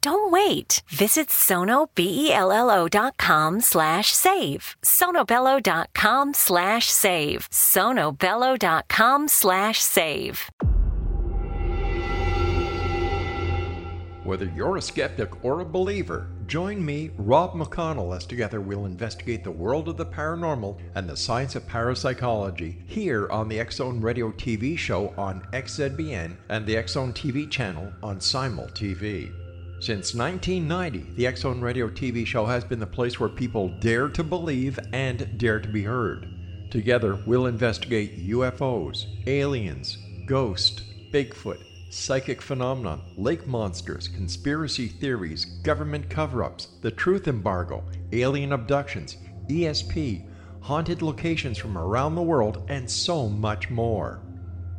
Don't wait. Visit sonobello.com slash save. sonobello.com slash save. sonobello.com slash save. Whether you're a skeptic or a believer, join me, Rob McConnell, as together we'll investigate the world of the paranormal and the science of parapsychology here on the Zone Radio TV show on XZBN and the Zone TV channel on Simul TV. Since 1990, the X Zone Radio TV show has been the place where people dare to believe and dare to be heard. Together, we'll investigate UFOs, aliens, ghosts, Bigfoot, psychic phenomena, lake monsters, conspiracy theories, government cover ups, the truth embargo, alien abductions, ESP, haunted locations from around the world, and so much more.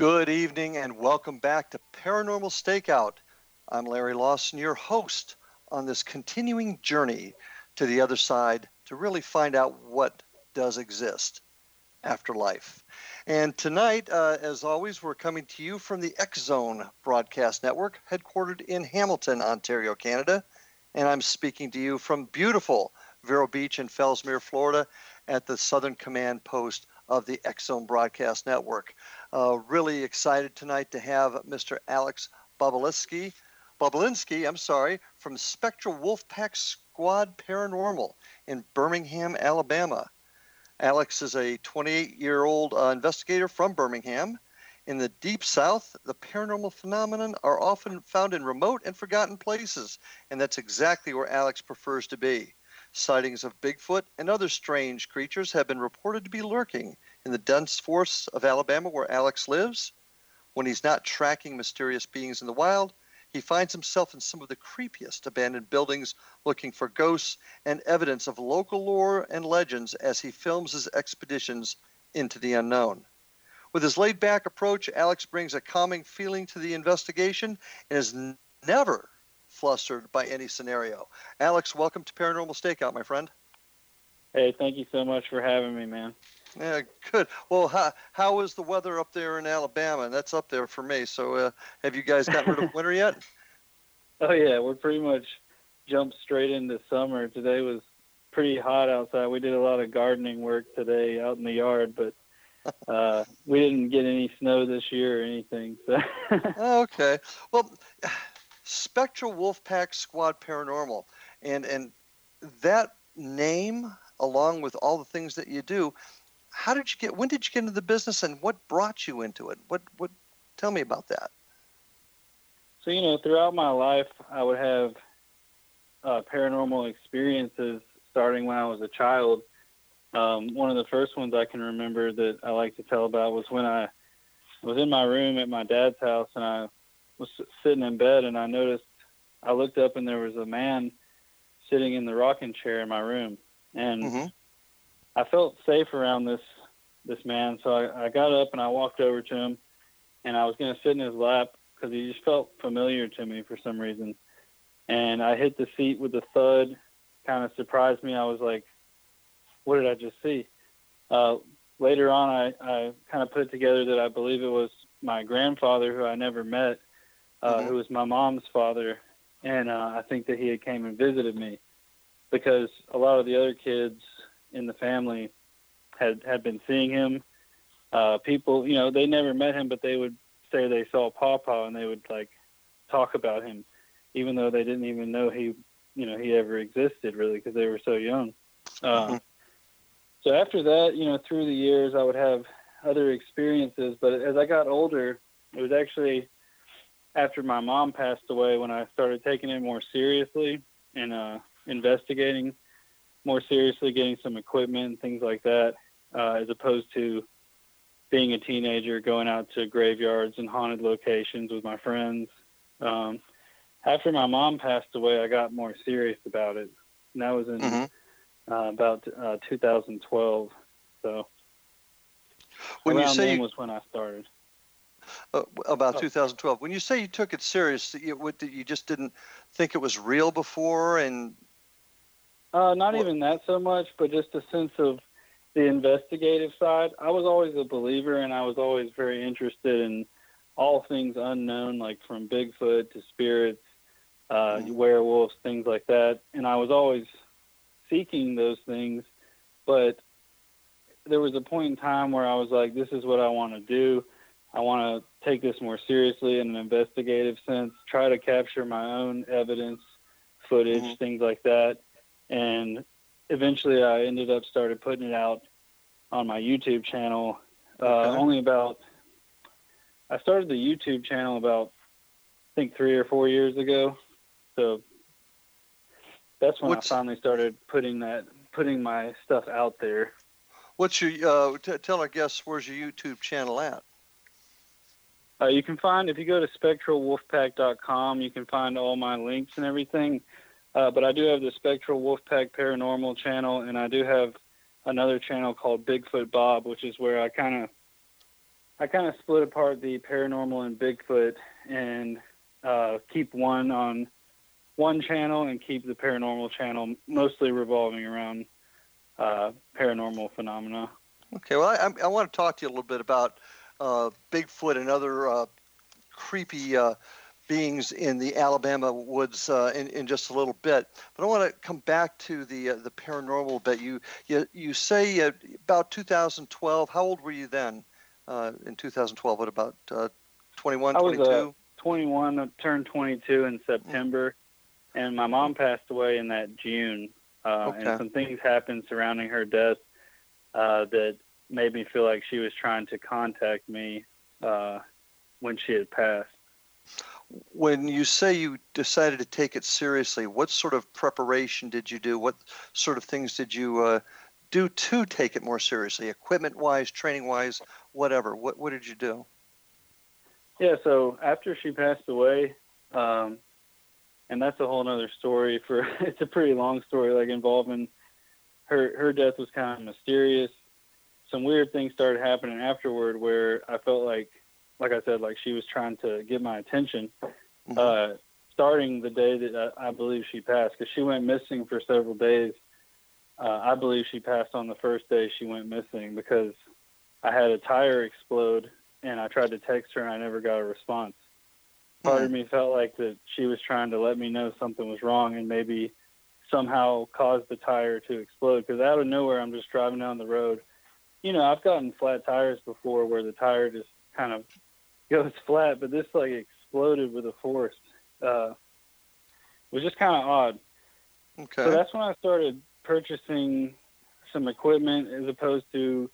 Good evening and welcome back to Paranormal Stakeout. I'm Larry Lawson, your host on this continuing journey to the other side to really find out what does exist after life. And tonight, uh, as always, we're coming to you from the X Zone Broadcast Network, headquartered in Hamilton, Ontario, Canada. And I'm speaking to you from beautiful Vero Beach in Fellsmere, Florida, at the Southern Command Post of the X Zone Broadcast Network. Uh, really excited tonight to have Mr. Alex Babalinsky, Babalinsky, I'm sorry, from Spectral Wolfpack Squad Paranormal in Birmingham, Alabama. Alex is a 28 year old uh, investigator from Birmingham. In the deep south, the paranormal phenomenon are often found in remote and forgotten places, and that's exactly where Alex prefers to be. Sightings of Bigfoot and other strange creatures have been reported to be lurking in the dense forests of Alabama where Alex lives. When he's not tracking mysterious beings in the wild, he finds himself in some of the creepiest abandoned buildings looking for ghosts and evidence of local lore and legends as he films his expeditions into the unknown. With his laid back approach, Alex brings a calming feeling to the investigation and is n- never flustered by any scenario. Alex, welcome to Paranormal Stakeout, my friend. Hey, thank you so much for having me, man. Yeah, good. Well, how, how is the weather up there in Alabama? And that's up there for me. So, uh, have you guys gotten rid of winter yet? Oh yeah, we're pretty much jumped straight into summer. Today was pretty hot outside. We did a lot of gardening work today out in the yard, but uh, we didn't get any snow this year or anything. So. okay. Well, Spectral Wolfpack Squad Paranormal, and and that name, along with all the things that you do, how did you get? When did you get into the business, and what brought you into it? What what? Tell me about that. So you know, throughout my life, I would have uh, paranormal experiences starting when I was a child. Um, one of the first ones I can remember that I like to tell about was when I was in my room at my dad's house and I was sitting in bed and I noticed I looked up and there was a man sitting in the rocking chair in my room and mm-hmm. I felt safe around this this man so I, I got up and I walked over to him and I was going to sit in his lap because he just felt familiar to me for some reason. And I hit the seat with a thud kind of surprised me. I was like what did I just see? Uh, later on I, I kind of put it together that I believe it was my grandfather who I never met uh, mm-hmm. who was my mom's father, and uh, I think that he had came and visited me because a lot of the other kids in the family had had been seeing him. Uh, people, you know, they never met him, but they would say they saw Pawpaw, and they would like talk about him, even though they didn't even know he, you know, he ever existed really because they were so young. Uh, mm-hmm. So after that, you know, through the years, I would have other experiences, but as I got older, it was actually after my mom passed away when I started taking it more seriously and uh, investigating more seriously, getting some equipment and things like that, uh, as opposed to being a teenager going out to graveyards and haunted locations with my friends. Um, after my mom passed away, I got more serious about it, and that was in mm-hmm. uh, about uh, 2012. So when you say you, was when I started uh, about oh. 2012. When you say you took it serious, you, what, you just didn't think it was real before, and uh, not what? even that so much, but just a sense of the investigative side. I was always a believer, and I was always very interested in all things unknown, like from Bigfoot to spirits, uh, mm-hmm. werewolves, things like that. And I was always seeking those things, but there was a point in time where I was like, "This is what I want to do." I want to take this more seriously in an investigative sense, try to capture my own evidence, footage, mm-hmm. things like that. And eventually I ended up started putting it out on my YouTube channel. Uh, okay. Only about, I started the YouTube channel about, I think three or four years ago. So that's when What's, I finally started putting that, putting my stuff out there. What's your, uh, t- tell our guests, where's your YouTube channel at? Uh, you can find if you go to spectralwolfpack.com, you can find all my links and everything. Uh, but I do have the Spectral Wolfpack Paranormal channel, and I do have another channel called Bigfoot Bob, which is where I kind of I kind of split apart the paranormal and Bigfoot, and uh, keep one on one channel and keep the paranormal channel mostly revolving around uh, paranormal phenomena. Okay, well, I, I want to talk to you a little bit about uh, Bigfoot and other uh, creepy uh, beings in the Alabama woods uh, in, in just a little bit. But I want to come back to the uh, the paranormal bit. You you, you say about 2012. How old were you then? in 2012, what about 21, I was, 22? 21, I turned 22 in September, mm. and my mom passed away in that June. Okay. And some things happened surrounding her death that made me feel like she was trying to contact me uh, when she had passed. When you say you decided to take it seriously, what sort of preparation did you do? What sort of things did you uh, do to take it more seriously, equipment wise, training wise, whatever? What, what did you do? Yeah, so after she passed away, um, and that's a whole other story for it's a pretty long story like involving her her death was kind of mysterious some weird things started happening afterward where I felt like, like I said, like she was trying to get my attention. Mm-hmm. Uh, starting the day that I, I believe she passed, because she went missing for several days. Uh, I believe she passed on the first day she went missing because I had a tire explode and I tried to text her and I never got a response. Part mm-hmm. of me felt like that she was trying to let me know something was wrong and maybe somehow caused the tire to explode because out of nowhere I'm just driving down the road you know, I've gotten flat tires before where the tire just kind of goes flat, but this like exploded with a force. Uh, was just kind of odd. Okay. So that's when I started purchasing some equipment as opposed to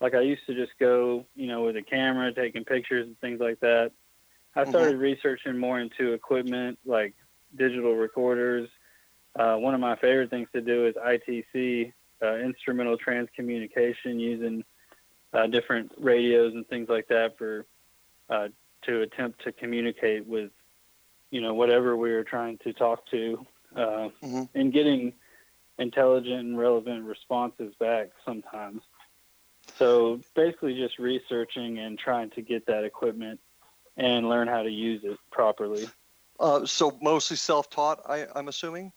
like I used to just go, you know, with a camera, taking pictures and things like that. I started mm-hmm. researching more into equipment like digital recorders. Uh, one of my favorite things to do is ITC, uh, instrumental transcommunication, using uh, different radios and things like that for uh, to attempt to communicate with, you know, whatever we were trying to talk to, uh, mm-hmm. and getting intelligent and relevant responses back sometimes. So basically, just researching and trying to get that equipment and learn how to use it properly. Uh, so mostly self-taught, I, I'm assuming.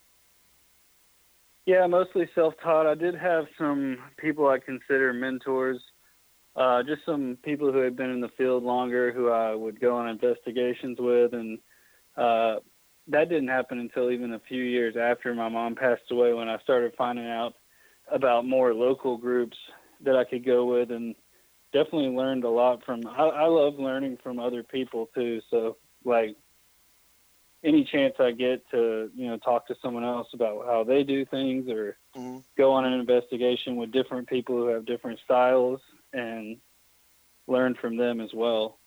Yeah, mostly self-taught. I did have some people I consider mentors, uh, just some people who had been in the field longer, who I would go on investigations with, and uh, that didn't happen until even a few years after my mom passed away, when I started finding out about more local groups that I could go with, and definitely learned a lot from. I, I love learning from other people too. So like any chance I get to you know talk to someone else about how they do things or mm-hmm. go on an investigation with different people who have different styles and learn from them as well.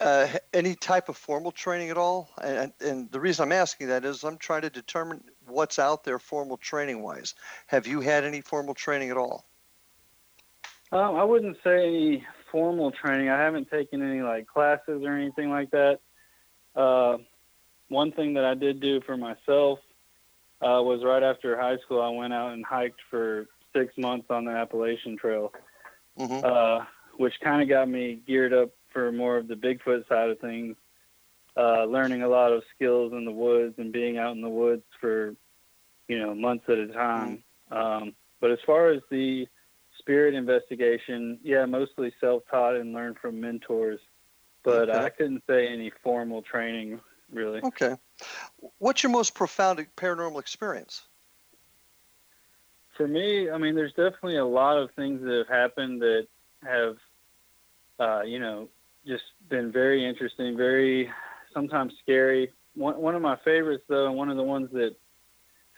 Uh, any type of formal training at all? And, and the reason I'm asking that is I'm trying to determine what's out there formal training wise. Have you had any formal training at all? Um, I wouldn't say any formal training. I haven't taken any like classes or anything like that. Uh, one thing that I did do for myself uh, was right after high school, I went out and hiked for six months on the Appalachian Trail, mm-hmm. uh, which kind of got me geared up for more of the Bigfoot side of things. Uh, learning a lot of skills in the woods and being out in the woods for, you know, months at a time. Mm-hmm. Um, but as far as the spirit investigation, yeah, mostly self-taught and learned from mentors, but okay. I couldn't say any formal training really. Okay. What's your most profound paranormal experience? For me, I mean, there's definitely a lot of things that have happened that have, uh, you know, just been very interesting, very sometimes scary. One, one of my favorites, though, and one of the ones that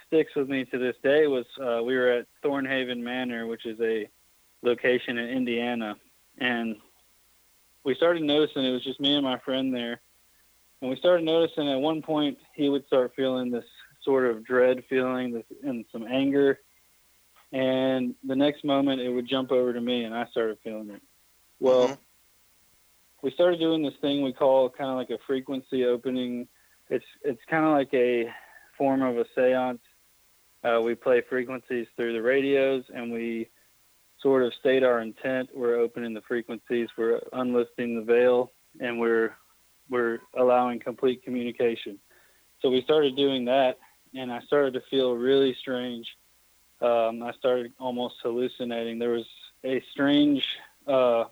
sticks with me to this day was uh, we were at Thornhaven Manor, which is a location in Indiana, and we started noticing it was just me and my friend there, and we started noticing at one point he would start feeling this sort of dread feeling this, and some anger, and the next moment it would jump over to me and I started feeling it. Well, mm-hmm. we started doing this thing we call kind of like a frequency opening. It's it's kind of like a form of a séance. Uh, we play frequencies through the radios and we sort of state our intent. We're opening the frequencies, we're unlisting the veil, and we're we're allowing complete communication. So we started doing that, and I started to feel really strange. Um, I started almost hallucinating. There was a strange. Uh,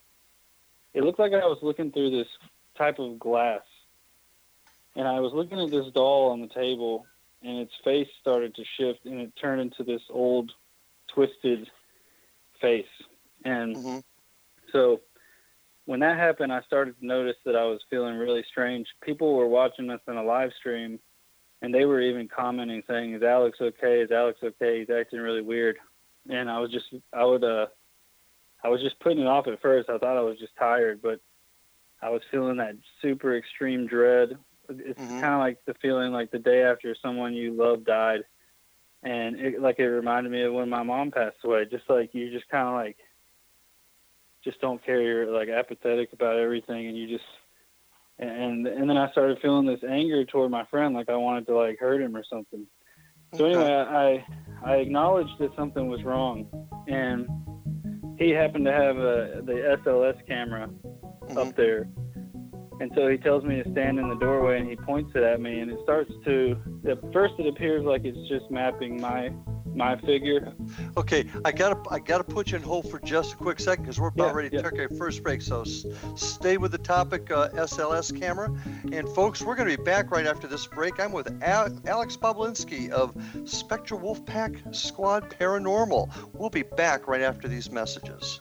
it looked like I was looking through this type of glass, and I was looking at this doll on the table, and its face started to shift, and it turned into this old, twisted face. And mm-hmm. so when that happened, I started to notice that I was feeling really strange. People were watching us in a live stream, and they were even commenting, saying, "Is Alex okay? Is Alex okay? He's acting really weird." And I was just, I would, uh, I was just putting it off at first. I thought I was just tired, but I was feeling that super extreme dread. It's mm-hmm. kind of like the feeling like the day after someone you love died and it like it reminded me of when my mom passed away. Just like you just kind of like just don't care. You're like apathetic about everything, and you just and and then I started feeling this anger toward my friend, like I wanted to like hurt him or something. So anyway, I I acknowledged that something was wrong, and he happened to have a the SLS camera mm-hmm. up there, and so he tells me to stand in the doorway and he points it at me and it starts to, at first it appears like it's just mapping my my figure. Okay, I gotta I gotta put you in hold for just a quick second because we're about Yeah, ready to yeah. take our first break. So s- stay with the topic uh, SLS camera, and folks, we're gonna be back right after this break. I'm with Al- Alex Boblinski of Spectral Wolfpack Squad Paranormal. We'll be back right after these messages.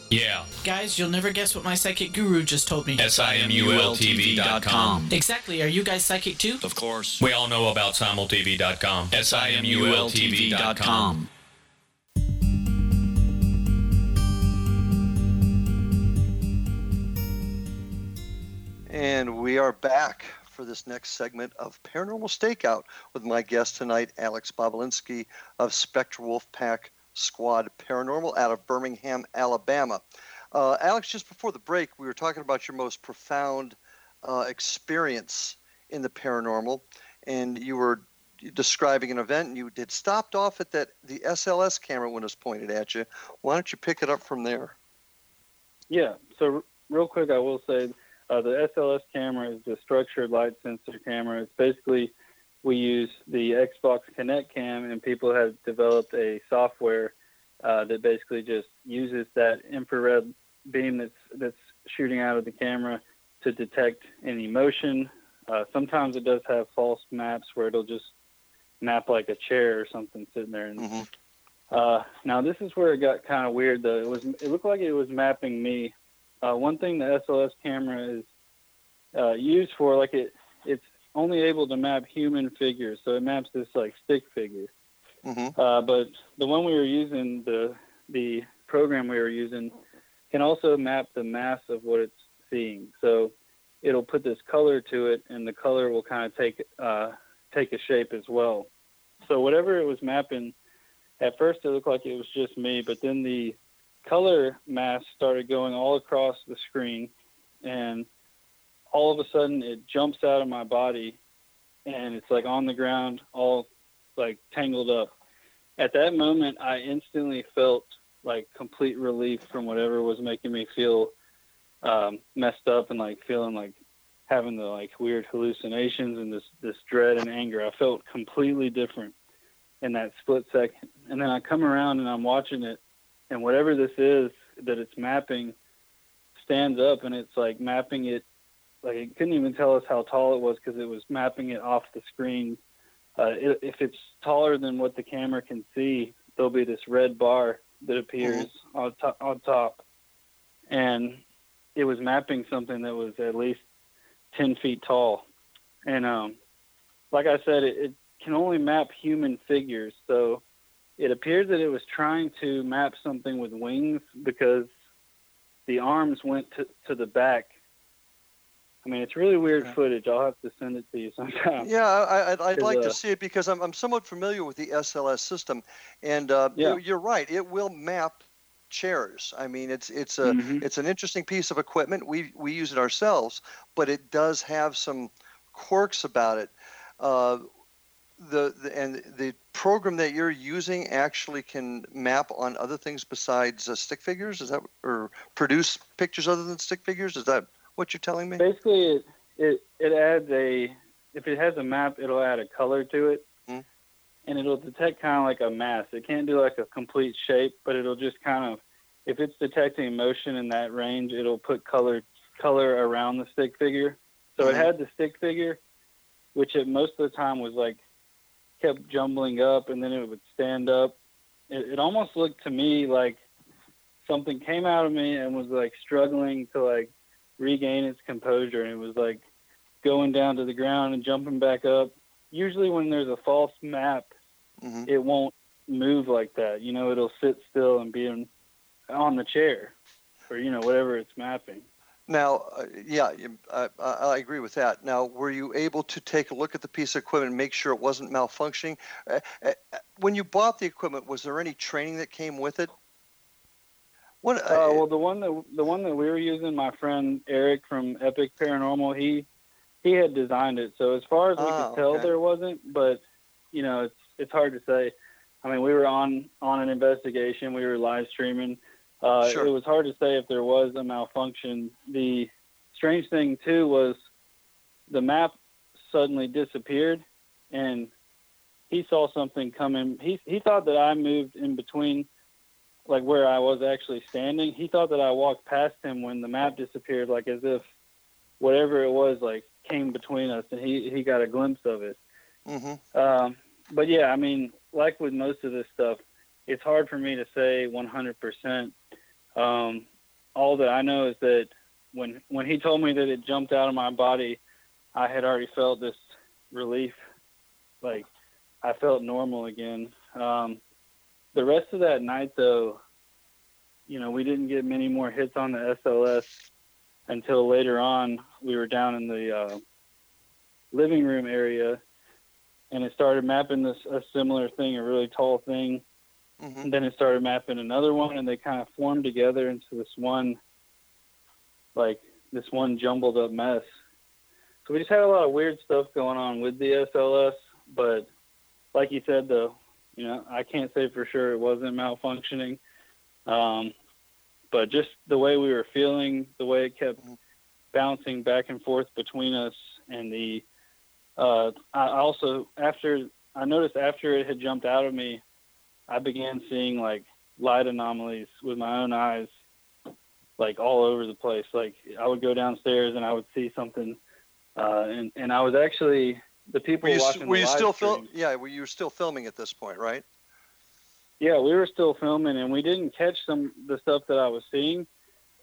Yeah, Guys, you'll never guess what my psychic guru just told me. S-I-M-U-L-T-V.com. Exactly. Are you guys psychic too? Of course. We all know about simultv.com. S-I-M-U-L-T-V.com. And we are back for this next segment of Paranormal Stakeout with my guest tonight, Alex Bobulinski of Spectral Wolfpack Squad Paranormal out of Birmingham, Alabama. Uh, Alex, just before the break, we were talking about your most profound uh, experience in the paranormal, and you were describing an event, and you had stopped off at that the SLS camera when it was pointed at you. Why don't you pick it up from there? Yeah. So real quick, I will say uh, the SLS camera is the structured light sensor camera. It's basically we use the Xbox Kinect Cam, and people have developed a software uh, that basically just uses that infrared beam that's that's shooting out of the camera to detect any motion. Uh, sometimes it does have false maps where it'll just map like a chair or something sitting there. And Mhm. uh, now this is where it got kind of weird. Though it was it looked like it was mapping me. Uh, one thing the SLS camera is uh, used for, like it, only able to map human figures, so it maps this like stick figure. hmm Uh, but the one we were using, the the program we were using, can also map the mass of what it's seeing. So it'll put this color to it, and the color will kind of take uh, take a shape as well. So whatever it was mapping, at first it looked like it was just me, but then the color mass started going all across the screen, and all of a sudden it jumps out of my body, and it's like on the ground, all like tangled up. At that moment, I instantly felt like complete relief from whatever was making me feel um, messed up and like feeling like having the like weird hallucinations and this this dread and anger. I felt completely different in that split second. And then I come around and I'm watching it, and whatever this is that it's mapping stands up and it's like mapping it. Like it couldn't even tell us how tall it was because it was mapping it off the screen. Uh, it, if it's taller than what the camera can see, there'll be this red bar that appears on top, on top, and it was mapping something that was at least ten feet tall. And um, like I said, it, it can only map human figures, so it appeared that it was trying to map something with wings because the arms went to, to the back. I mean, it's really weird Yeah. footage. I'll have to send it to you sometime. Yeah, I, I'd, I'd like uh, to see it because I'm, I'm somewhat familiar with the SLS system, and uh, Yeah. you're, right. It will map chairs. I mean, it's it's a Mhm. it's an interesting piece of equipment. We we use it ourselves, but it does have some quirks about it. Uh, the, the and the program that you're using actually can map on other things besides uh, stick figures. Is that or produce pictures other than stick figures? Is that what you're telling me? Basically, it, it it adds a if it has a map, it'll add a color to it, Mm. and it'll detect kind of like a mass. It can't do like a complete shape, but it'll just kind of if it's detecting motion in that range, it'll put color color around the stick figure. So Mhm. it had the stick figure, which it most of the time was like kept jumbling up, and then it would stand up. It, it almost looked to me like something came out of me and was like struggling to like regain its composure and it was like going down to the ground and jumping back up. Usually when there's a false map, Mhm. it won't move like that. You know, it'll sit still and be in, on the chair or you know whatever it's mapping. Now, uh, yeah, you- I, I I agree with that. Now, were you able to take a look at the piece of equipment and make sure it wasn't malfunctioning? Uh, uh, when you bought the equipment, was there any training that came with it? What? Uh, well, the one that the one that we were using, my friend Eric from Epic Paranormal, he he had designed it. So as far as we Ah, could tell, okay. there wasn't. But you know, it's it's hard to say. I mean, we were on on an investigation. We were live streaming. Uh, Sure. It was hard to say if there was a malfunction. The strange thing too was the map suddenly disappeared, and he saw something coming. He he thought that I moved in between like where I was actually standing. He thought that I walked past him when the map disappeared, like as if whatever it was like came between us, and he he got a glimpse of it. hmm Um, but yeah, I mean, like with most of this stuff, it's hard for me to say 100%. Um, all that I know is that when when he told me that it jumped out of my body, I had already felt this relief, like I felt normal again. Um, the rest of that night, though, you know, we didn't get many more hits on the SLS until later on. We were down in the uh, living room area, and it started mapping this a similar thing, a really tall thing. hmm And then it started mapping another one, and they kind of formed together into this one, like this one jumbled up mess. So we just had a lot of weird stuff going on with the SLS, but like you said, though, you know, I can't say for sure it wasn't malfunctioning. Um, but just the way we were feeling, the way it kept bouncing back and forth between us, and the uh, I also after I noticed after it had jumped out of me, I began seeing like light anomalies with my own eyes, like all over the place. Like I would go downstairs and I would see something, uh, and and I was actually the people Were you, watching. were the you live still stream- film? Yeah, were you still filming at this point, right? Yeah, we were still filming, and we didn't catch some the stuff that I was seeing,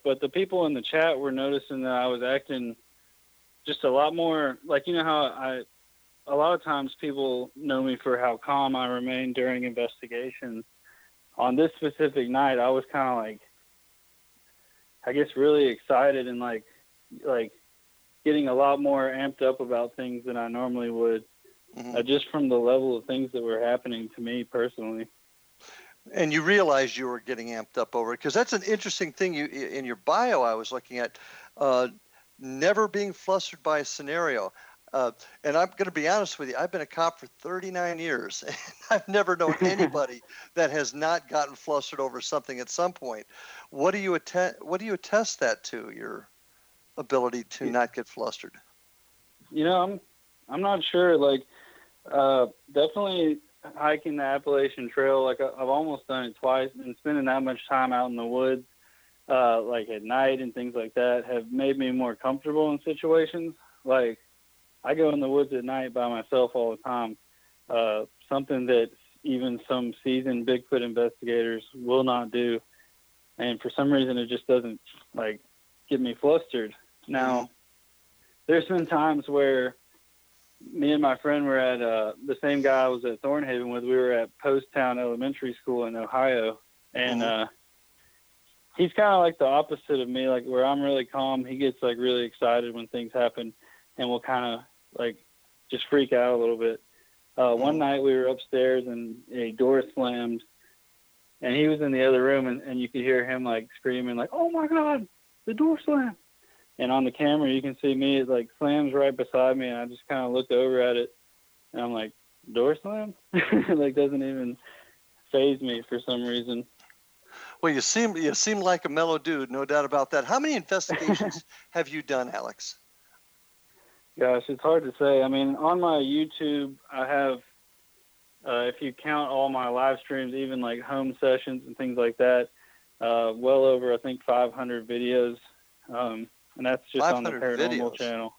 but the people in the chat were noticing that I was acting just a lot more like you know how I. A lot of times, people know me for how calm I remain during investigations. On this specific night, I was kind of like, I guess, really excited and like, like getting a lot more amped up about things than I normally would, Mhm. uh, just from the level of things that were happening to me personally. and you realized you were getting amped up over it because that's an interesting thing you in your bio i was looking at uh, never being flustered by a scenario uh, and i'm going to be honest with you i've been a cop for 39 years and i've never known anybody that has not gotten flustered over something at some point what do you attest what do you attest that to your ability to not get flustered You know, I'm I'm not sure. Like, uh, definitely hiking the Appalachian Trail. Like, I- I've almost done it twice, and spending that much time out in the woods, uh, like at night and things like that, have made me more comfortable in situations. Like, I go in the woods at night by myself all the time. Uh, something that even some seasoned Bigfoot investigators will not do, and for some reason, it just doesn't like get me flustered. Now, there's been times where me and my friend were at uh, the same guy I was at Thornhaven with. We were at Poasttown Elementary School in Ohio, and Mhm. uh, he's kind of like the opposite of me. Like where I'm really calm, he gets like really excited when things happen, and will kind of like just freak out a little bit. Uh, one Mhm. night we were upstairs and a door slammed, and he was in the other room, and, and you could hear him like screaming, like, "Oh my God, the door slammed!" And on the camera, you can see me it like slams right beside me, and I just kind of look over at it, and I'm like, "Door slam?" like doesn't even phase me for some reason. Well, you seem you seem like a mellow dude, no doubt about that. How many investigations have you done, Alex? Gosh, it's hard to say. I mean, on my YouTube, I have, uh, if you count all my live streams, even like home sessions and things like that, uh, well over I think 500 videos, um, and that's just on the paranormal videos? channel.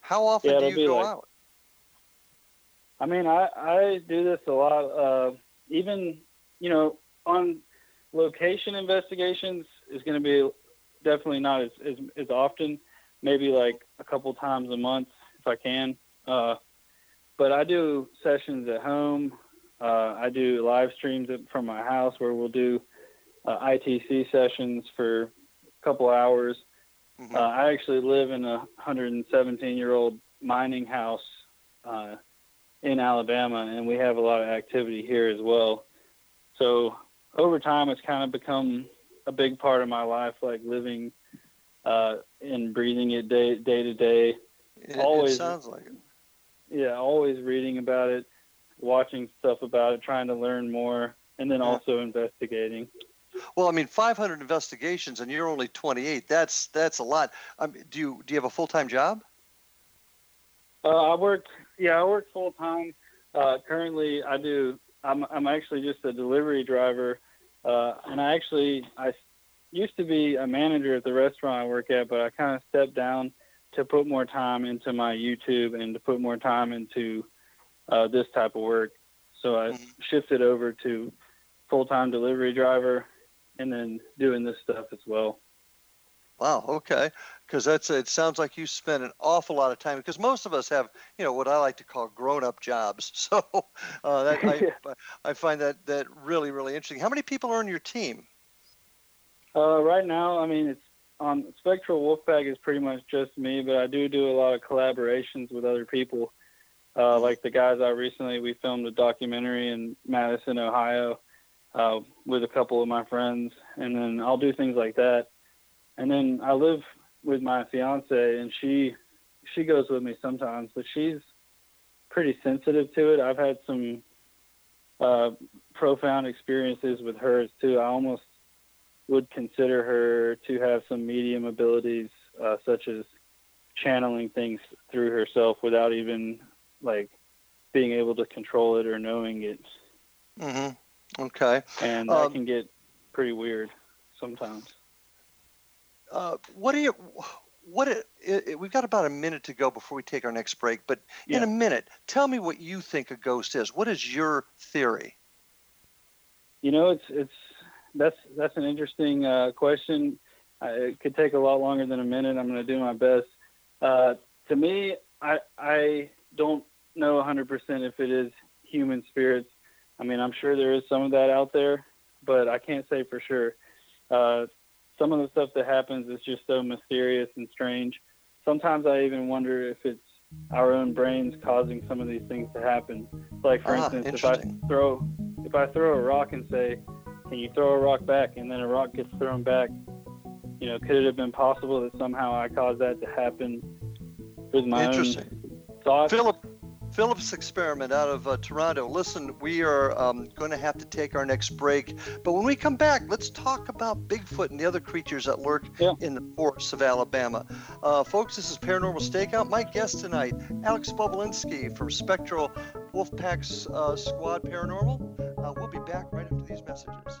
How often Yeah, do you go like- out? I mean, I I do this a lot. Uh, even you know, on location investigations is going to be definitely not as, as as often. Maybe like a couple times a month if I can. Uh, but I do sessions at home. Uh, I do live streams from my house where we'll do uh, ITC sessions for a couple hours. Mhm. Uh, I actually live in a 117 year old mining house uh, in Alabama, and we have a lot of activity here as well. So over time, it's kind of become a big part of my life, like living uh, and breathing it day day to day. It, it always- sounds like it. Yeah, always reading about it, watching stuff about it, trying to learn more, and then Yeah. also investigating. Well, I mean, 500 investigations, and you're only 28. That's that's a lot. Um, do you do you have a full time job? Uh, I work, yeah, I work full time. Uh, currently, I do. I'm I'm actually just a delivery driver, uh, and I actually I used to be a manager at the restaurant I work at, but I kind of stepped down to put more time into my YouTube and to put more time into uh, this type of work. So I Mhm. shifted over to full time delivery driver, and then doing this stuff as well. Wow. Okay. Because that's it. Sounds like you spend an awful lot of time. Because most of us have, you know, what I like to call grown-up jobs. So uh, that, I, I find that that really really interesting. How many people are on your team? Uh, right now, I mean, it's on Spectral Wolfpack is pretty much just me, but I do do a lot of collaborations with other people. Uh, like the guys I recently, we filmed a documentary in Madison, Ohio, uh, with a couple of my friends, and then I'll do things like that. And then I live with my fiance, and she she goes with me sometimes, but she's pretty sensitive to it. I've had some uh, profound experiences with hers too. I almost would consider her to have some medium abilities, uh, such as channeling things through herself without even like being able to control it or knowing it. Mm-hmm. Okay. And Um, that can get pretty weird sometimes. Uh, what do you? What it, it, we've got about a minute to go before we take our next break. But in a minute, tell me what you think a ghost is. What is your theory? You know, it's it's that's that's an interesting uh, question. Uh, it could take a lot longer than a minute. I'm going to do my best. Uh, to me, I I don't know 100% if it is human spirits. I mean, I'm sure there is some of that out there, but I can't say for sure. Uh, some of the stuff that happens is just so mysterious and strange. Sometimes I even wonder if it's our own brains causing some of these things to happen. Like for Ah, instance, if I throw if I throw a rock and say, "Can you throw a rock back?" and then a rock gets thrown back, you know, could it have been possible that somehow I caused that to happen with my Interesting. own thoughts? Philip, Philip's experiment out of uh, Toronto. Listen, we are um, going to have to take our next break, but when we come back, let's talk about Bigfoot and the other creatures that lurk Yeah. in the forests of Alabama. Uh, folks, this is Paranormal Stakeout. My guest tonight, Alex Bobulinski from Spectral Wolfpack's uh, Squad Paranormal. Uh, we'll be back right after these messages.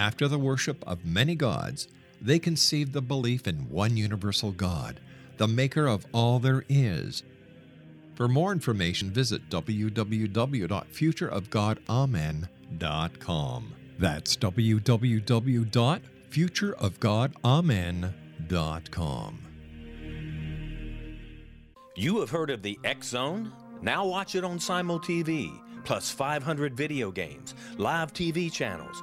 after the worship of many gods, they conceived the belief in one universal God, the maker of all there is. For more information, visit www.futureofgodamen.com. That's www.futureofgodamen.com. You have heard of the X Zone? Now watch it on Simul TV, plus 500 video games, live TV channels,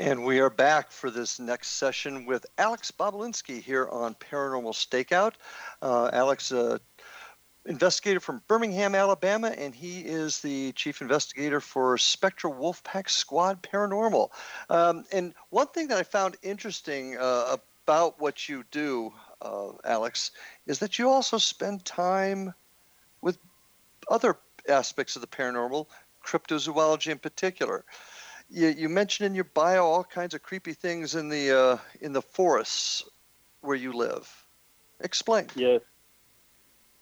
And we are back for this next session with Alex Bobulinski here on Paranormal Stakeout. Uh, Alex, uh, investigator from Birmingham, Alabama, and he is the chief investigator for Spectral Wolfpack Squad Paranormal. Um, and one thing that I found interesting uh, about what you do, uh, Alex, is that you also spend time with other aspects of the paranormal, cryptozoology in particular you, you mentioned in your bio all kinds of creepy things in the uh, in the forests where you live. Explain. Yes.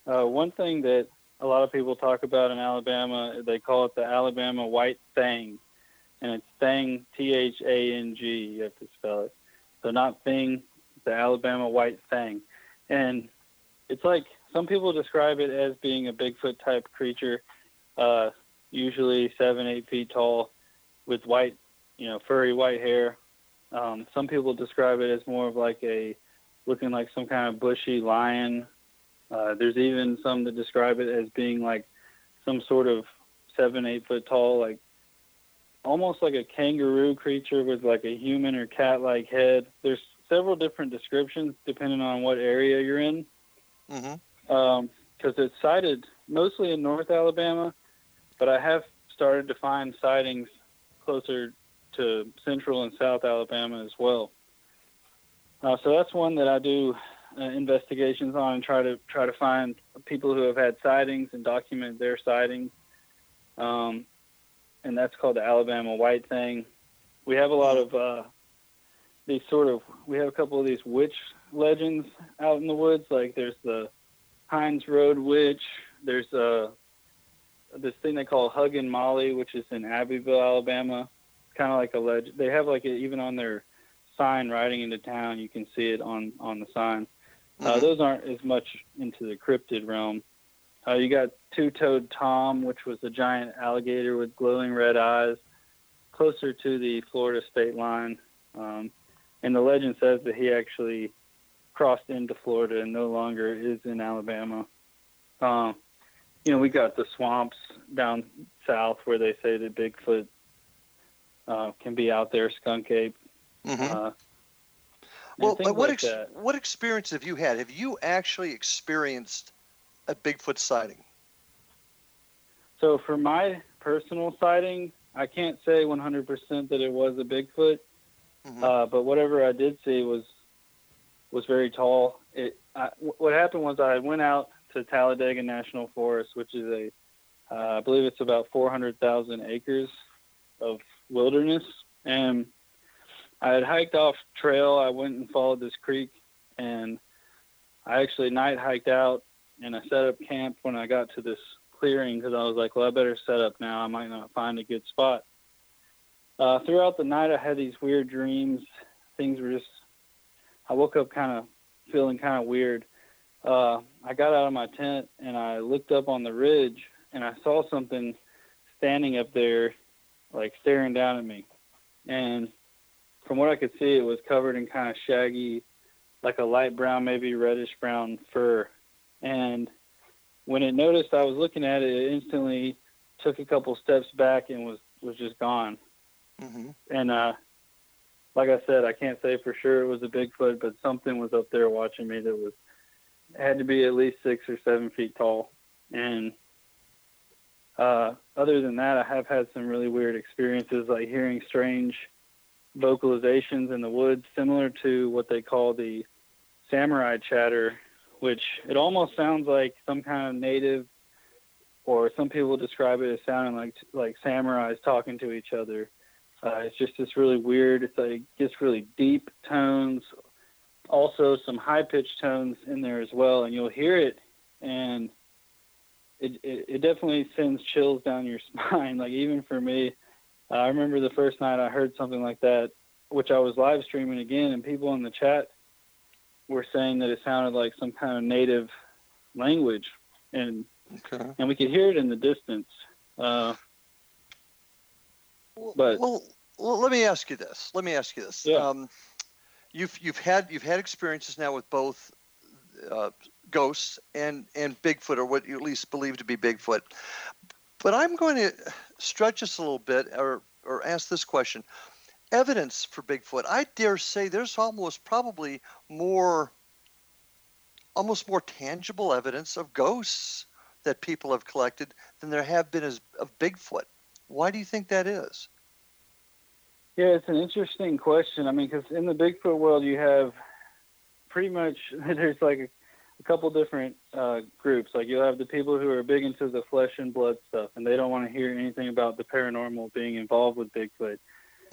Uh, one thing that a lot of people talk about in Alabama, they call it the Alabama White Thang, and it's Thang T H A N G. You have to spell it. So not thing, the Alabama White Thang, and it's like some people describe it as being a Bigfoot type creature, uh, usually seven, eight feet tall with white, you know, furry white hair. Um, some people describe it as more of like a looking like some kind of bushy lion. Uh, there's even some that describe it as being like some sort of seven, eight foot tall, like almost like a kangaroo creature with like a human or cat like head. There's several different descriptions depending on what area you're in. Because mm-hmm. um, it's sighted mostly in North Alabama, but I have started to find sightings closer to central and south Alabama as well. Uh, so that's one that I do uh, investigations on and try to try to find people who have had sightings and document their sightings. Um, and that's called the Alabama White Thang. We have a lot of uh, these sort of we have a couple of these witch legends out in the woods. Like there's the Hines Road Witch. There's a this thing they call Huggin Molly, which is in Abbeville, Alabama. It's kind of like a legend. They have like a, even on their sign riding into town, you can see it on on the sign. Uh, those aren't as much into the cryptid realm. Uh, you got two-toed Tom, which was a giant alligator with glowing red eyes, closer to the Florida state line. Um, and the legend says that he actually crossed into Florida and no longer is in Alabama. Um, you know, we got the swamps down south where they say that Bigfoot uh, can be out there, skunk ape. Mhm. Uh, Well, what like ex- what experience have you had? Have you actually experienced a Bigfoot sighting? So for my personal sighting, I can't say 100% that it was a Bigfoot, Mm-hmm. uh, but whatever I did see was was very tall. It I, what happened was I went out to Talladega National Forest, which is a uh, I believe it's about 400,000 acres of wilderness, and I had hiked off trail. I went and followed this creek, and I actually night hiked out and I set up camp when I got to this clearing because I was like, well, I better set up now. I might not find a good spot. Uh, throughout the night, I had these weird dreams. Things were just, I woke up kind of feeling kind of weird. Uh, I got out of my tent and I looked up on the ridge and I saw something standing up there, like staring down at me. And from what I could see, it was covered in kind of shaggy, like a light brown, maybe reddish brown fur. And when it noticed I was looking at it, it instantly took a couple steps back and was was just gone. Mm-hmm. And uh, like I said, I can't say for sure it was a Bigfoot, but something was up there watching me that was had to be at least six or seven feet tall. And uh, other than that, I have had some really weird experiences, like hearing strange vocalizations in the woods, similar to what they call the samurai chatter, which it almost sounds like some kind of native, or some people describe it as sounding like like samurais talking to each other. Uh, it's just this really weird. It's like gets really deep tones, also some high pitched tones in there as well, and you'll hear it, and it, it it definitely sends chills down your spine. Like even for me, uh, I remember the first night I heard something like that, which I was live streaming again, and people in the chat were saying that it sounded like some kind of native language, and Okay. and we could hear it in the distance. Uh, but well, well, let me ask you this. Let me ask you this. Yeah. Um, you've you've had you've had experiences now with both uh, ghosts and and Bigfoot, or what you at least believe to be Bigfoot. But I'm going to stretch this a little bit, or or ask this question: evidence for Bigfoot. I dare say there's almost probably more, almost more tangible evidence of ghosts that people have collected than there have been as of Bigfoot. Why do you think that is? Yeah, it's an interesting question. I mean, because in the Bigfoot world, you have pretty much there's like a, a couple different uh, groups. Like you'll have the people who are big into the flesh and blood stuff, and they don't want to hear anything about the paranormal being involved with Bigfoot.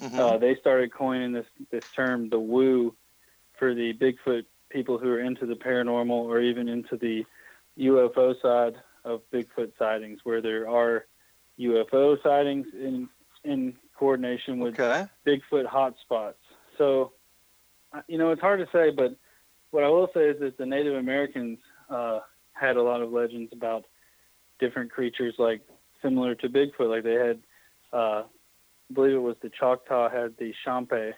Uh, they started coining this this term, the woo, for the Bigfoot people who are into the paranormal or even into the UFO side of Bigfoot sightings, where there are UFO sightings in in coordination with Okay. Bigfoot hotspots. So, you know, it's hard to say, but what I will say is that the Native Americans uh, had a lot of legends about different creatures, like similar to Bigfoot. Like they had, uh, I believe it was the Choctaw had the Shampe,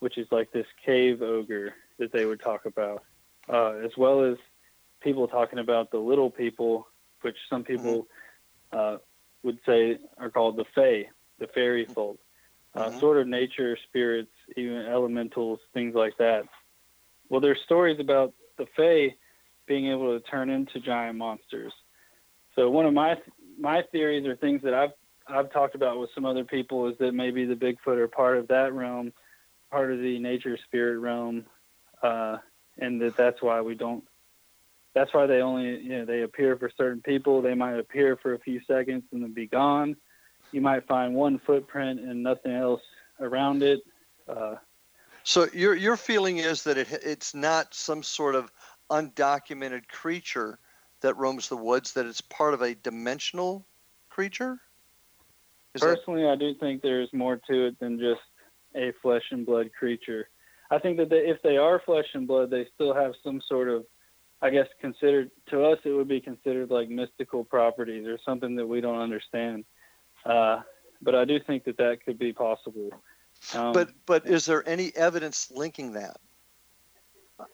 which is like this cave ogre that they would talk about, uh, as well as people talking about the little people, which some people uh, would say are called the Fae, the fairy folk, uh, sort of nature spirits, even elementals, things like that. Well, there's stories about the Fae being able to turn into giant monsters. So one of my my theories or things that I've I've talked about with some other people is that maybe the Bigfoot are part of that realm, part of the nature spirit realm, uh, and that that's why we don't. That's why they only you know they appear for certain people. They might appear for a few seconds and then be gone. You might find one footprint and nothing else around it. Uh, So your your feeling is that it it's not some sort of undocumented creature that roams the woods; that it's part of a dimensional creature? Is Personally, that... I do think there's more to it than just a flesh and blood creature. I think that they, if they are flesh and blood, they still have some sort of, I guess, considered to us, it would be considered like mystical properties or something that we don't understand. Uh, but I do think that that could be possible. Um, but but is there any evidence linking that?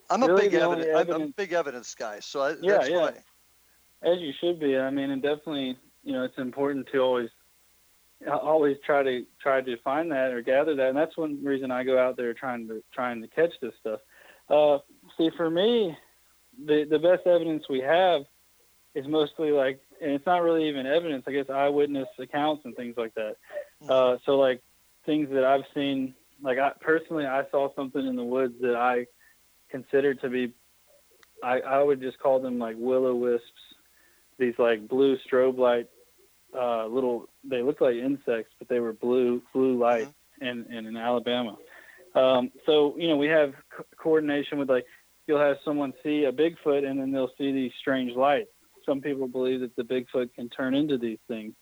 I'm a really big evidence, evidence, I'm a big evidence guy, so I, yeah, yeah. As you should be. I mean, and definitely, you know, it's important to always always try to try to find that or gather that, and that's one reason I go out there trying to trying to catch this stuff. Uh, see, for me, the the best evidence we have is mostly like, and it's not really even evidence. I guess eyewitness accounts and things like that. Mm-hmm. Uh, so like things that I've seen, like I personally, I saw something in the woods that I considered to be, I I would just call them like willow wisps. These like blue strobe light uh, little. They looked like insects, but they were blue blue light, mm-hmm. and and in Alabama. Um, so you know we have co- coordination with like you'll have someone see a Bigfoot and then they'll see these strange lights. Some people believe that the Bigfoot can turn into these things,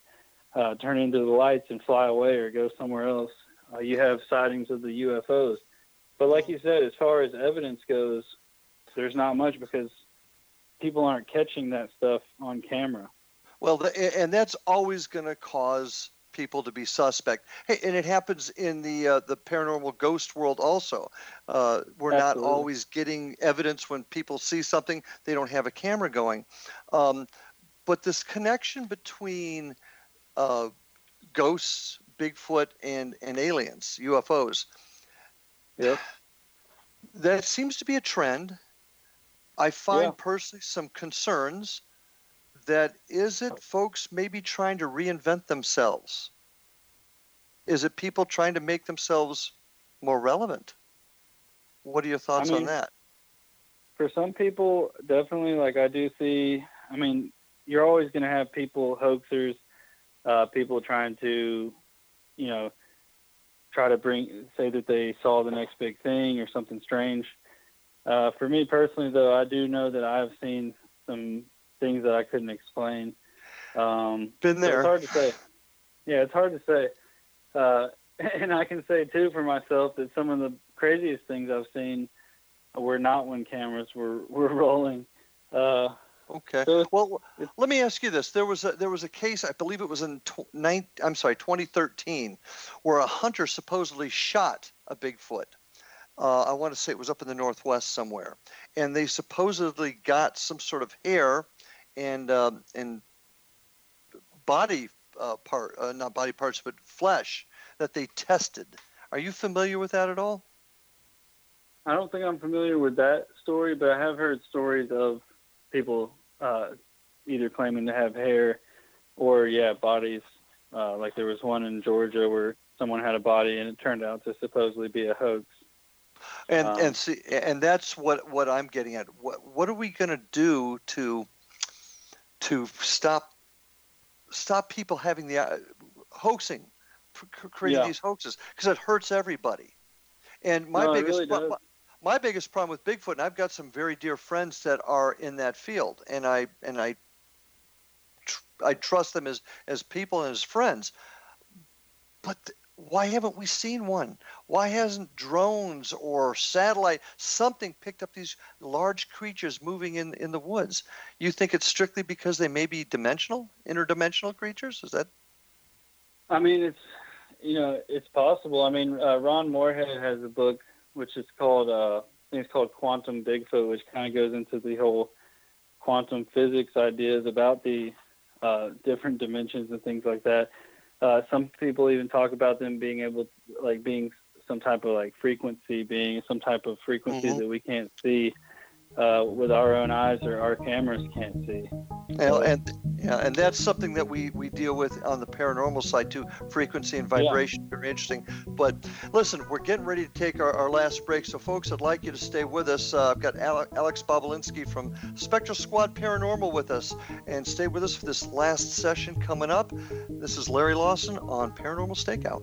uh, turn into the lights and fly away or go somewhere else. Uh, you have sightings of the UFOs, but like you said, as far as evidence goes, there's not much because people aren't catching that stuff on camera. Well, and that's always going to cause people to be suspect. Hey, and it happens in the uh, the paranormal ghost world also. Uh, we're Absolutely. not always getting evidence when people see something they don't have a camera going. Um, but this connection between uh, ghosts, Bigfoot, and and aliens, UFOs. Yep. That seems to be a trend. I find yeah. personally some concerns that is it folks maybe trying to reinvent themselves? Is it people trying to make themselves more relevant? What are your thoughts I mean, on that? For some people, definitely. Like I do see. I mean, you're always going to have people hoaxers, uh, people trying to, you know, try to bring say that they saw the next big thing or something strange. Uh, for me personally, though, I do know that I've seen some things that I couldn't explain. Um, Been there. So it's hard to say. Yeah, it's hard to say. Uh, and I can say too for myself that some of the craziest things I've seen were not when cameras were were rolling. Uh, okay. So well, let me ask you this: there was a there was a case, I believe it was in tw- nine, I'm sorry, 2013, where a hunter supposedly shot a Bigfoot. Uh, I want to say it was up in the northwest somewhere, and they supposedly got some sort of hair and um, and body uh, part, uh, not body parts, but flesh that they tested. Are you familiar with that at all? I don't think I'm familiar with that story, but I have heard stories of people uh, either claiming to have hair or yeah bodies. Uh, like there was one in Georgia where someone had a body and it turned out to supposedly be a hoax. And um, and see, and that's what what I'm getting at. What what are we going to do to to stop stop people having the uh, hoaxing, creating yeah. these hoaxes because it hurts everybody. And my no, biggest really my, my biggest problem with Bigfoot, and I've got some very dear friends that are in that field, and I and I tr- I trust them as as people and as friends. But why haven't we seen one? Why hasn't drones or satellite something picked up these large creatures moving in in the woods? You think it's strictly because they may be dimensional, interdimensional creatures? Is that? I mean, it's you know it's possible. I mean, uh, Ron Morehead has a book which is called uh, I think it's called Quantum Bigfoot, which kind of goes into the whole quantum physics ideas about the uh, different dimensions and things like that. Uh, some people even talk about them being able, to, like being some type of like frequency, being some type of frequency mm-hmm. that we can't see uh, with our own eyes or our cameras can't see. And, and yeah, and that's something that we, we deal with on the paranormal side too. Frequency and vibration, yeah. very interesting. But listen, we're getting ready to take our, our last break. So, folks, I'd like you to stay with us. Uh, I've got Alex Bobulinski from Spectral Squad Paranormal with us, and stay with us for this last session coming up. This is Larry Lawson on Paranormal Stakeout.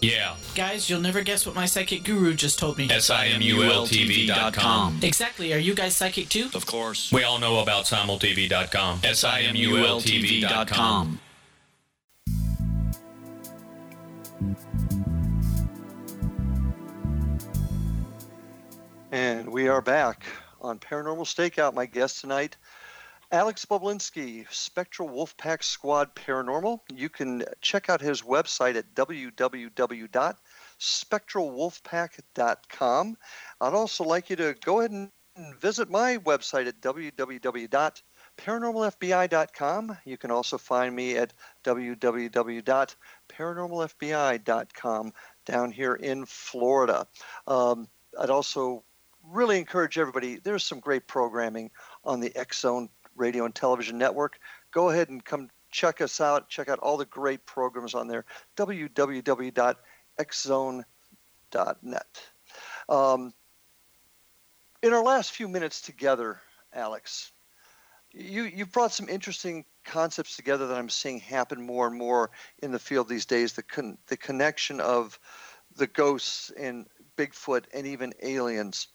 Yeah. Guys, you'll never guess what my psychic guru just told me. S-I-M-U-L-T-V.com. Exactly. Are you guys psychic too? Of course. We all know about simultv.com. S-I-M-U-L-T-V.com. And we are back on Paranormal Stakeout. My guest tonight, Alex Bobulinski, Spectral Wolfpack Squad Paranormal. You can check out his website at www.spectralwolfpack.com. I'd also like you to go ahead and visit my website at www.paranormalfbi.com. You can also find me at www.paranormalfbi.com down here in Florida. Um, I'd also really encourage everybody, there's some great programming on the X Zone radio and television network. Go ahead and come check us out. Check out all the great programs on there. www.xzone.net. Um, in our last few minutes together, Alex, you you've brought some interesting concepts together that I'm seeing happen more and more in the field these days. The con- the connection of the ghosts and Bigfoot and even aliens.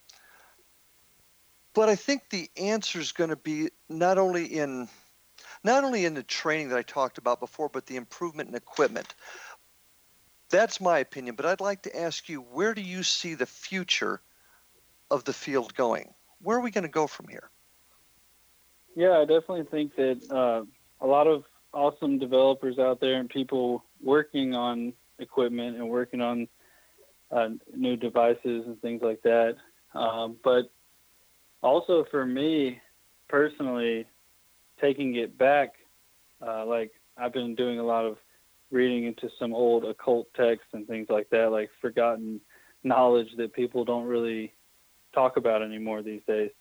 But I think the answer is going to be not only in not only in the training that I talked about before, but the improvement in equipment. That's my opinion. But I'd like to ask you, where do you see the future of the field going? Where are we going to go from here? Yeah, I definitely think that uh, a lot of awesome developers out there and people working on equipment and working on uh, new devices and things like that. Um, but also for me personally, taking it back, uh, like I've been doing a lot of reading into some old occult texts and things like that, like forgotten knowledge that people don't really talk about anymore these days.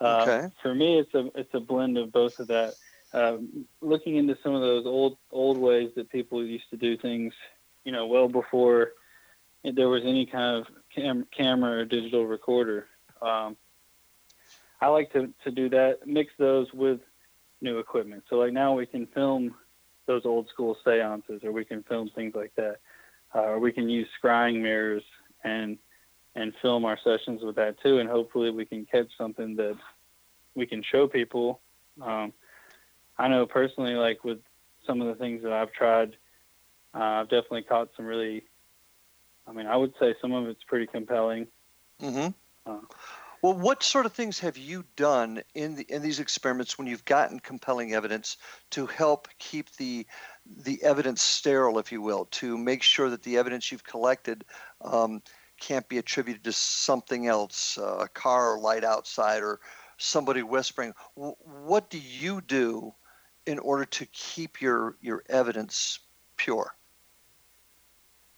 Uh, Okay. For me, it's a it's a blend of both of that. Um, looking into some of those old old ways that people used to do things, you know, well before there was any kind of cam- camera or digital recorder. Um, I like to, to do that, mix those with new equipment. So like now we can film those old school seances, or we can film things like that, uh, or we can use scrying mirrors and and film our sessions with that too, and hopefully we can catch something that we can show people. Um, I know personally, like with some of the things that I've tried, uh, I've definitely caught some really. I mean, I would say some of it's pretty compelling. Mm-hmm. Uh, Well, what sort of things have you done in the, in these experiments when you've gotten compelling evidence to help keep the the evidence sterile, if you will, to make sure that the evidence you've collected um, can't be attributed to something else, uh, a car or light outside or somebody whispering? W- what do you do in order to keep your your evidence pure?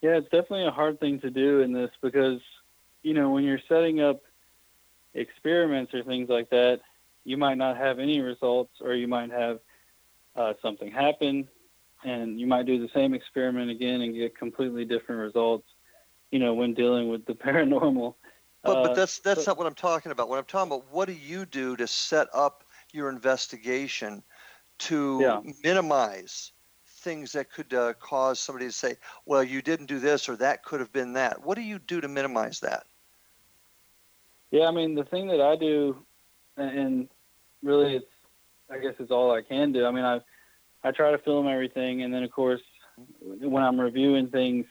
Yeah, it's definitely a hard thing to do in this because, you know, when you're setting up experiments or things like that, you might not have any results or you might have uh, something happen and you might do the same experiment again and get completely different results, you know, when dealing with the paranormal. But, Uh, but that's that's so- not what I'm talking about. What I'm talking about, what do you do to set up your investigation to Yeah. minimize things that could uh, cause somebody to say, well, you didn't do this or that could have been that. What do you do to minimize that? Yeah, I mean, the thing that I do, and- really, it's I guess it's all I can do. I mean, I I try to film everything, and then of course, when I'm reviewing things,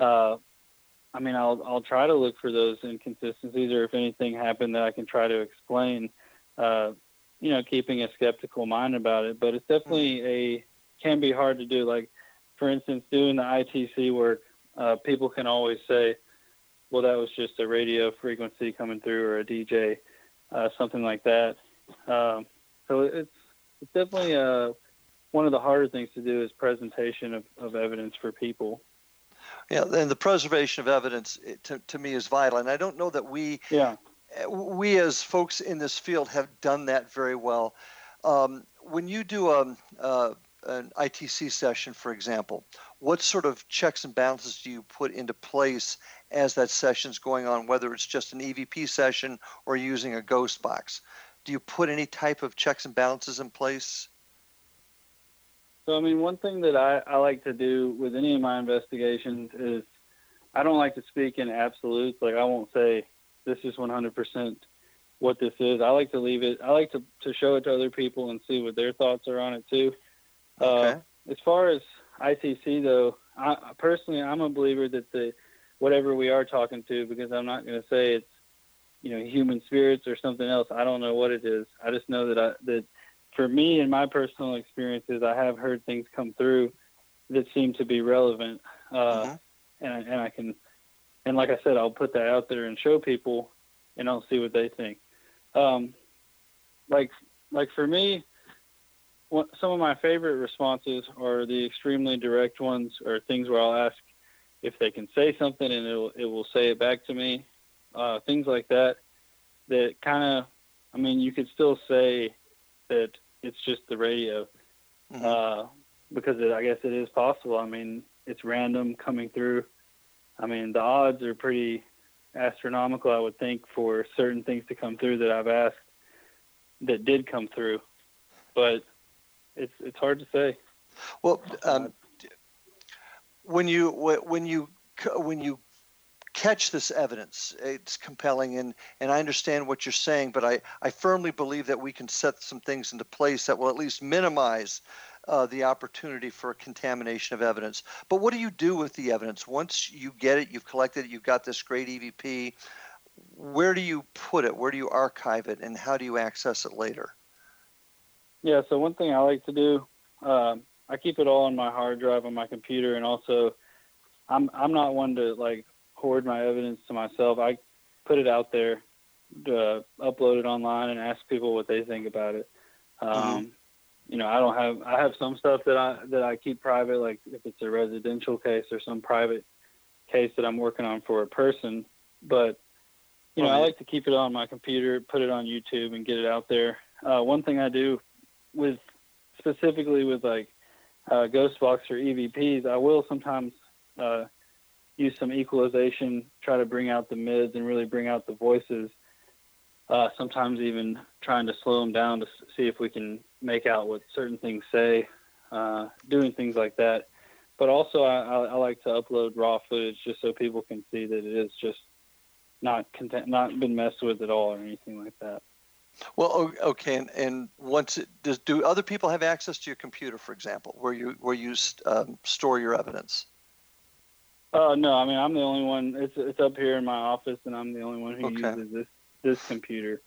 uh, I mean, I'll I'll try to look for those inconsistencies, or if anything happened that I can try to explain. Uh, you know, keeping a skeptical mind about it, but it's definitely a can be hard to do. Like, for instance, doing the ITC work, uh, people can always say, well, that was just a radio frequency coming through or a DJ, uh, something like that. Um, so it's it's definitely uh, one of the harder things to do is presentation of, of evidence for people. Yeah, and the preservation of evidence to, to me is vital. And I don't know that we Yeah. we as folks in this field have done that very well. Um, when you do a, uh, an ITC session, for example, what sort of checks and balances do you put into place as that session's going on, whether it's just an EVP session or using a ghost box? Do you put any type of checks and balances in place? So, I mean, one thing that I, I like to do with any of my investigations is I don't like to speak in absolutes. Like, I won't say this is 100% what this is. I like to leave it, I like to, to show it to other people and see what their thoughts are on it, too. Okay. Uh, as far as ITC though, I personally, I'm a believer that the whatever we are talking to, because I'm not going to say it's you know human spirits or something else. I don't know what it is. I just know that I that for me and my personal experiences, I have heard things come through that seem to be relevant, uh, and I- and I can and like I said, I'll put that out there and show people, and I'll see what they think. Um, like like for me, some of my favorite responses are the extremely direct ones, or things where I'll ask if they can say something and it will, it will say it back to me. Uh, things like that. That kind of, I mean, you could still say that it's just the radio, uh, because it, I guess it is possible. I mean, it's random coming through. I mean, the odds are pretty astronomical, I would think, for certain things to come through that I've asked that did come through. But it's it's hard to say. Well, um, when you when you when you catch this evidence, it's compelling, and and I understand what you're saying, but I I firmly believe that we can set some things into place that will at least minimize. Uh, the opportunity for contamination of evidence. But what do you do with the evidence once you get it? You've collected it. You've got this great EVP. Where do you put it? Where do you archive it? And how do you access it later? Yeah, so one thing I like to do, um, I keep it all on my hard drive on my computer, and also, I'm I'm not one to like hoard my evidence to myself. I put it out there, uh, upload it online, and ask people what they think about it. Um, You know, I don't have I have some stuff that I that I keep private, like if it's a residential case or some private case that I'm working on for a person, but you know, I like to keep it on my computer, put it on YouTube, and get it out there. Uh, one thing I do with specifically with like uh, Ghostbox or EVPs, I will sometimes uh, use some equalization, try to bring out the mids and really bring out the voices. Uh, sometimes even trying to slow them down to see if we can make out what certain things say, uh, doing things like that. But also, I, I, I like to upload raw footage just so people can see that it is just not content, not been messed with at all or anything like that. Well, okay, and, and once it, does, do other people have access to your computer, for example, where you where you um, store your evidence? Uh, no, I mean I'm the only one. It's it's up here in my office, and I'm the only one who Okay. uses this this computer.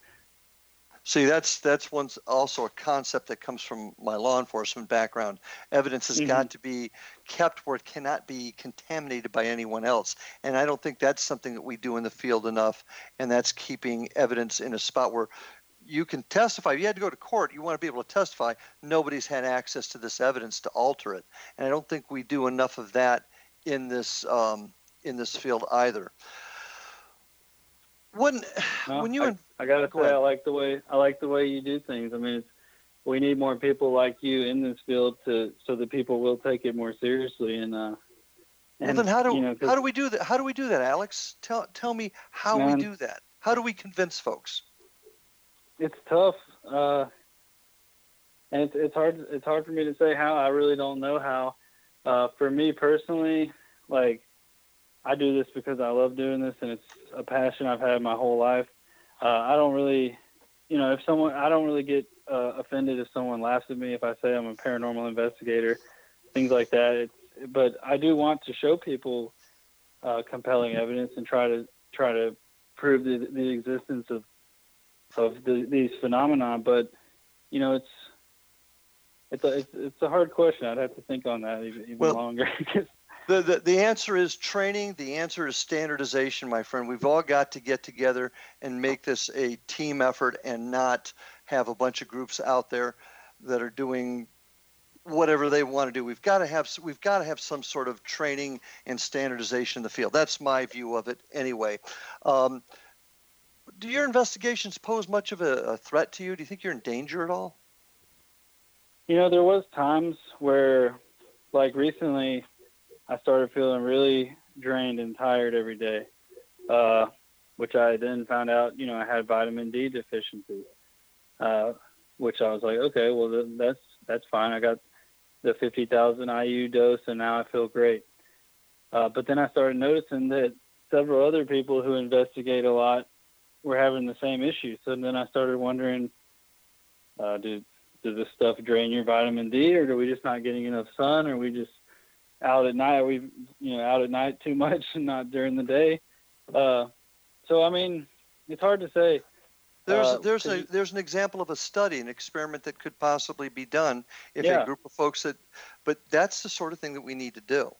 See, that's that's one's also a concept that comes from my law enforcement background. Evidence has got to be kept where it cannot be contaminated by anyone else, and I don't think that's something that we do in the field enough. And that's keeping evidence in a spot where you can testify. If you had to go to court, you want to be able to testify. Nobody's had access to this evidence to alter it, and I don't think we do enough of that in this um, in this field either. When No, when you I, I gotta go say, ahead. I like the way I like the way you do things. I mean, it's, we need more people like you in this field to so that people will take it more seriously. And uh, well, and, then how do you know, how do we do that? How do we do that, Alex? Tell tell me how Man. we do that. How do we convince folks? It's tough, uh, and it's it's hard it's hard for me to say how. I really don't know how. Uh, for me personally, like I do this because I love doing this, and it's a passion I've had my whole life. Uh, I don't really, you know, if someone I don't really get uh, offended if someone laughs at me if I say I'm a paranormal investigator, things like that. It's, but I do want to show people uh, compelling evidence and try to try to prove the, the existence of of the, these phenomena. But you know, it's it's a it's, it's a hard question. I'd have to think on that even, even Well- longer. The, the the answer is training. The answer is standardization, my friend. We've all got to get together and make this a team effort and not have a bunch of groups out there that are doing whatever they want to do. We've got to have we've got to have some sort of training and standardization in the field. That's my view of it anyway. Um, do your investigations pose much of a, a threat to you? Do you think you're in danger at all? You know, there was times where, like recently, I started feeling really drained and tired every day, uh, which I then found out, you know, I had vitamin D deficiency, uh, which I was like, okay, well, that's that's fine. I got the 50,000 IU dose, and now I feel great. Uh, but then I started noticing that several other people who investigate a lot were having the same issue. So then I started wondering, uh, do does this stuff drain your vitamin D, or are we just not getting enough sun, or are we just out at night? Are we, you know, out at night too much and not during the day? Uh, so I mean, it's hard to say. There's Uh, there's a there's an example of a study, an experiment that could possibly be done if a group of folks that, but that's the sort of thing that we need to do.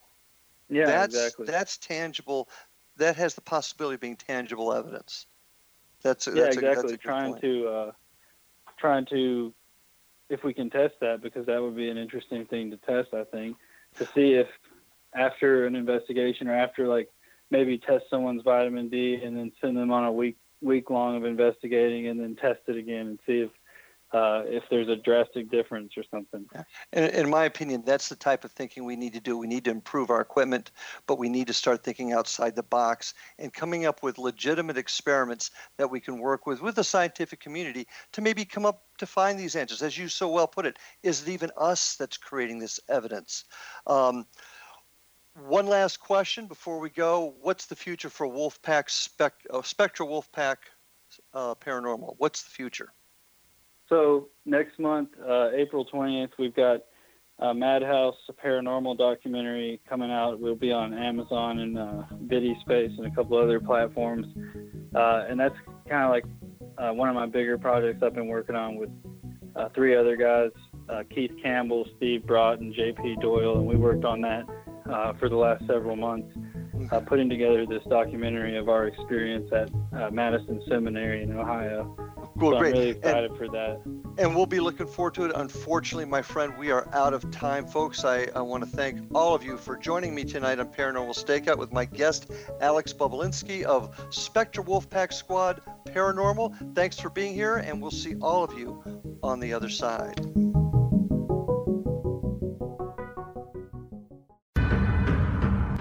Yeah, that's exactly. that's tangible. That has the possibility of being tangible evidence. That's a, yeah, that's exactly. a trying point. to uh, trying to if we can test that because that would be an interesting thing to test. I think to see if after an investigation or after like maybe test someone's vitamin D and then send them on a week week long of investigating and then test it again and see if uh, if there's a drastic difference or something. In, in my opinion, that's the type of thinking we need to do. We need to improve our equipment, but we need to start thinking outside the box and coming up with legitimate experiments that we can work with with the scientific community to maybe come up to find these answers. As you so well put it, is it even us that's creating this evidence? Um, one last question before we go: What's the future for Wolfpack spec, uh, Spectral Wolfpack uh, Paranormal? What's the future? So next month, uh, April 20th, we've got uh, Madhouse, a paranormal documentary coming out. We'll be on Amazon and uh, Space and a couple other platforms. Uh, and that's kind of like uh, one of my bigger projects I've been working on with uh, three other guys, uh, Keith Campbell, Steve Brott, and JP Doyle. And we worked on that for the last several months, putting together this documentary of our experience at Madison Seminary in Ohio. Well, so great. I'm really And- excited for that. and we'll be looking forward to it. Unfortunately, my friend, we are out of time, folks. I, I want to thank all of you for joining me tonight on Paranormal Stakeout with my guest, Alex Bobulinski of Spectral Wolfpack Squad Paranormal. Thanks for being here, and we'll see all of you on the other side.